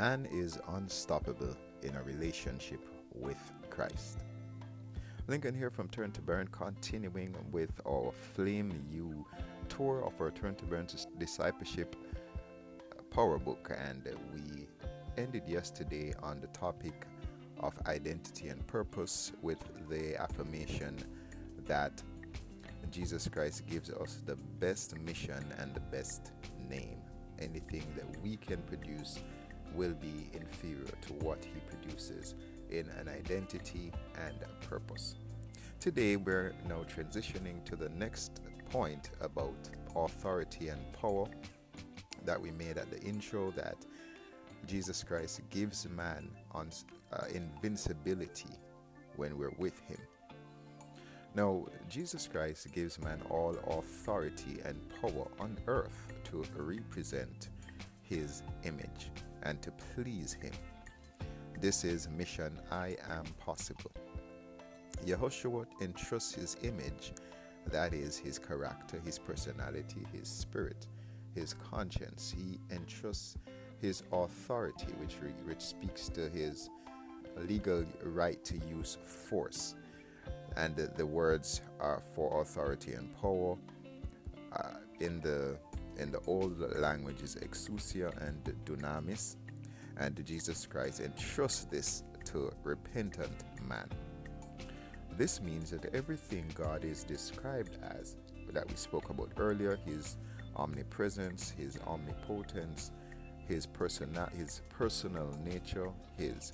Man is unstoppable in a relationship with Christ. Lincoln here from Turn to Burn, continuing with our Flame You tour of our Turn to Burn Discipleship Power Book, and we ended yesterday on the topic of identity and purpose with the affirmation that Jesus Christ gives us the best mission and the best name. Anything that we can produce will be inferior to what he produces in an identity and a purpose. Today, we're now transitioning to the next point about authority and power that we made at the intro that Jesus Christ gives man on uh, invincibility when we're with him. Now, Jesus Christ gives man all authority and power on earth to represent his image and to please Him. This is mission I am possible. Yehoshua entrusts his image, that is, his character, his personality, his spirit, his conscience. He entrusts his authority, which, which speaks to his legal right to use force. And the, the words are for authority and power. Uh, in the in the old languages exousia and dunamis, and Jesus Christ entrusts this to repentant man. This means that everything God is described as, that we spoke about earlier, his omnipresence, his omnipotence, his, persona- his personal nature, his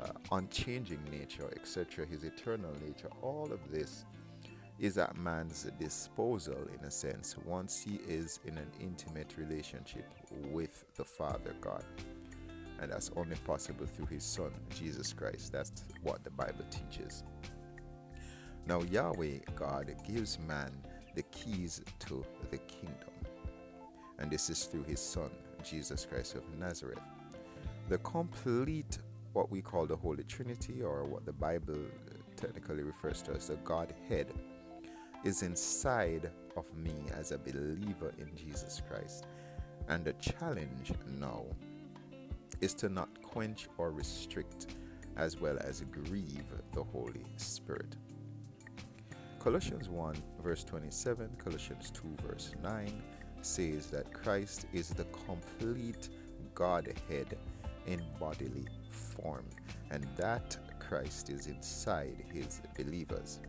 uh, unchanging nature, etc., his eternal nature, all of this is at man's disposal in a sense once he is in an intimate relationship with the Father God. And that's only possible through his Son, Jesus Christ. That's what the Bible teaches. Now, Yahweh God gives man the keys to the kingdom. And this is through his Son, Jesus Christ of Nazareth. The complete, what we call the Holy Trinity, or what the Bible technically refers to as the Godhead, is inside of me as a believer in Jesus Christ. And the challenge now is to not quench or restrict as well as grieve the Holy Spirit. Colossians 1, verse 27, Colossians 2, verse 9 says that Christ is the complete Godhead in bodily form, and that Christ is inside his believers.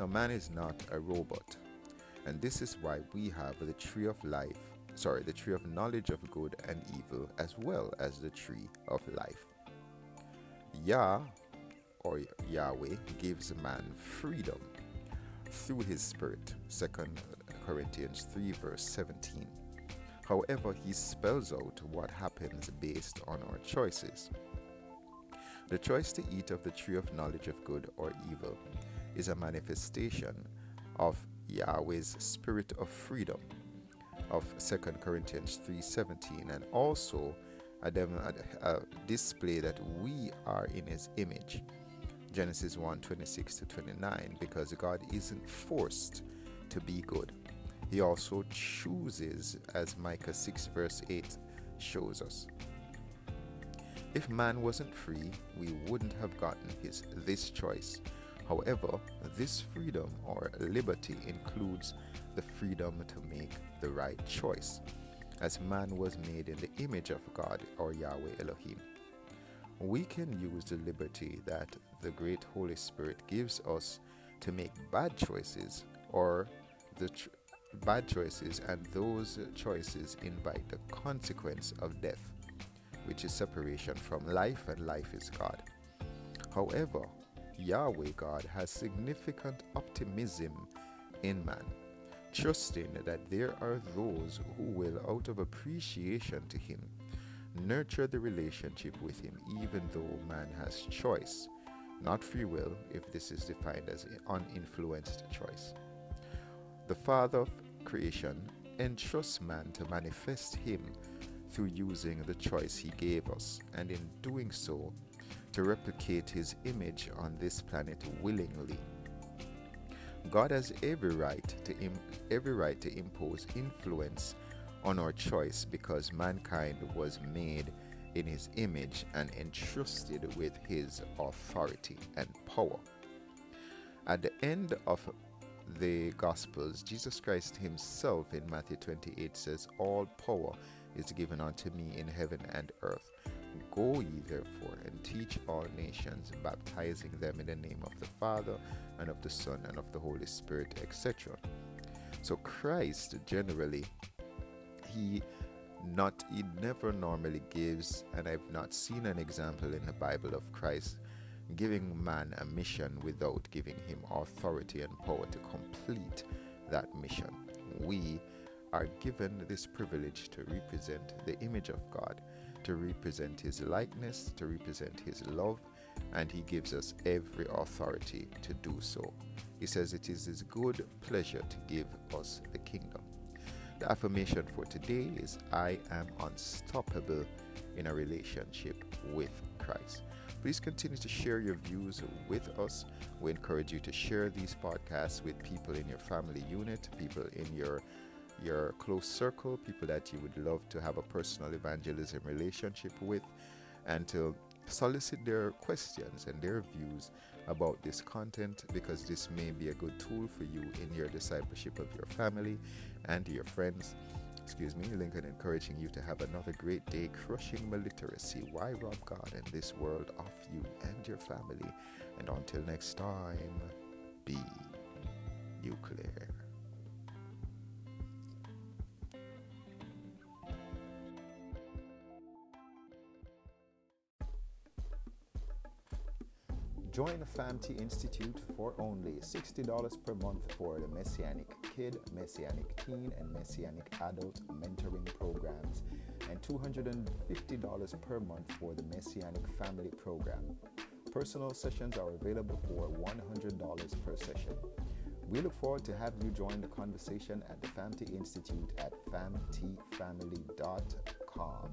Now, man is not a robot, and this is why we have the tree of life, sorry, the tree of knowledge of good and evil, as well as the tree of life. Yah, or Yahweh, gives man freedom through his spirit, 2 Corinthians 3, verse 17. However, he spells out what happens based on our choices. The choice to eat of the tree of knowledge of good or evil is a manifestation of Yahweh's spirit of freedom of 2 Corinthians 3:17 and also a, a, display that we are in his image. Genesis 1:26 to 29 because God isn't forced to be good. He also chooses as Micah 6 verse 8 shows us. If man wasn't free we wouldn't have gotten his this choice However, this freedom or liberty includes the freedom to make the right choice, as man was made in the image of God or Yahweh Elohim. We can use the liberty that the great Holy Spirit gives us to make bad choices or the tr- bad choices, and those choices invite the consequence of death, which is separation from life, and life is God. However, Yahweh God has significant optimism in man, trusting that there are those who will, out of appreciation to Him, nurture the relationship with Him, even though man has choice, not free will, if this is defined as uninfluenced choice. The Father of creation entrusts man to manifest Him through using the choice He gave us, and in doing so, to replicate his image on this planet willingly. God has every right to Im- every right to impose influence on our choice because mankind was made in his image and entrusted with his authority and power. At the end of the Gospels, Jesus Christ himself in Matthew 28 says, All power is given unto me in heaven and earth. Go ye therefore and teach all nations, baptizing them in the name of the Father and of the Son and of the Holy Spirit, etc. So Christ generally he not he never normally gives and I've not seen an example in the Bible of Christ giving man a mission without giving him authority and power to complete that mission. We are given this privilege to represent the image of God, to represent His likeness, to represent His love, and He gives us every authority to do so. He says it is His good pleasure to give us the kingdom. The affirmation for today is I am unstoppable in a relationship with Christ. Please continue to share your views with us. We encourage you to share these podcasts with people in your family unit, people in your your close circle, people that you would love to have a personal evangelism relationship with, and to solicit their questions and their views about this content because this may be a good tool for you in your discipleship of your family and your friends excuse me, Lincoln encouraging you to have another great day crushing maliteracy. Why rob God and this world of you and your family? And until next time, be nuclear. Join the FAMT Institute for only $60 per month for the Messianic Kid, Messianic Teen, and Messianic Adult mentoring programs, and $250 per month for the Messianic Family Program. Personal sessions are available for $100 per session. We look forward to having you join the conversation at the FAMT Institute at famtfamily.com.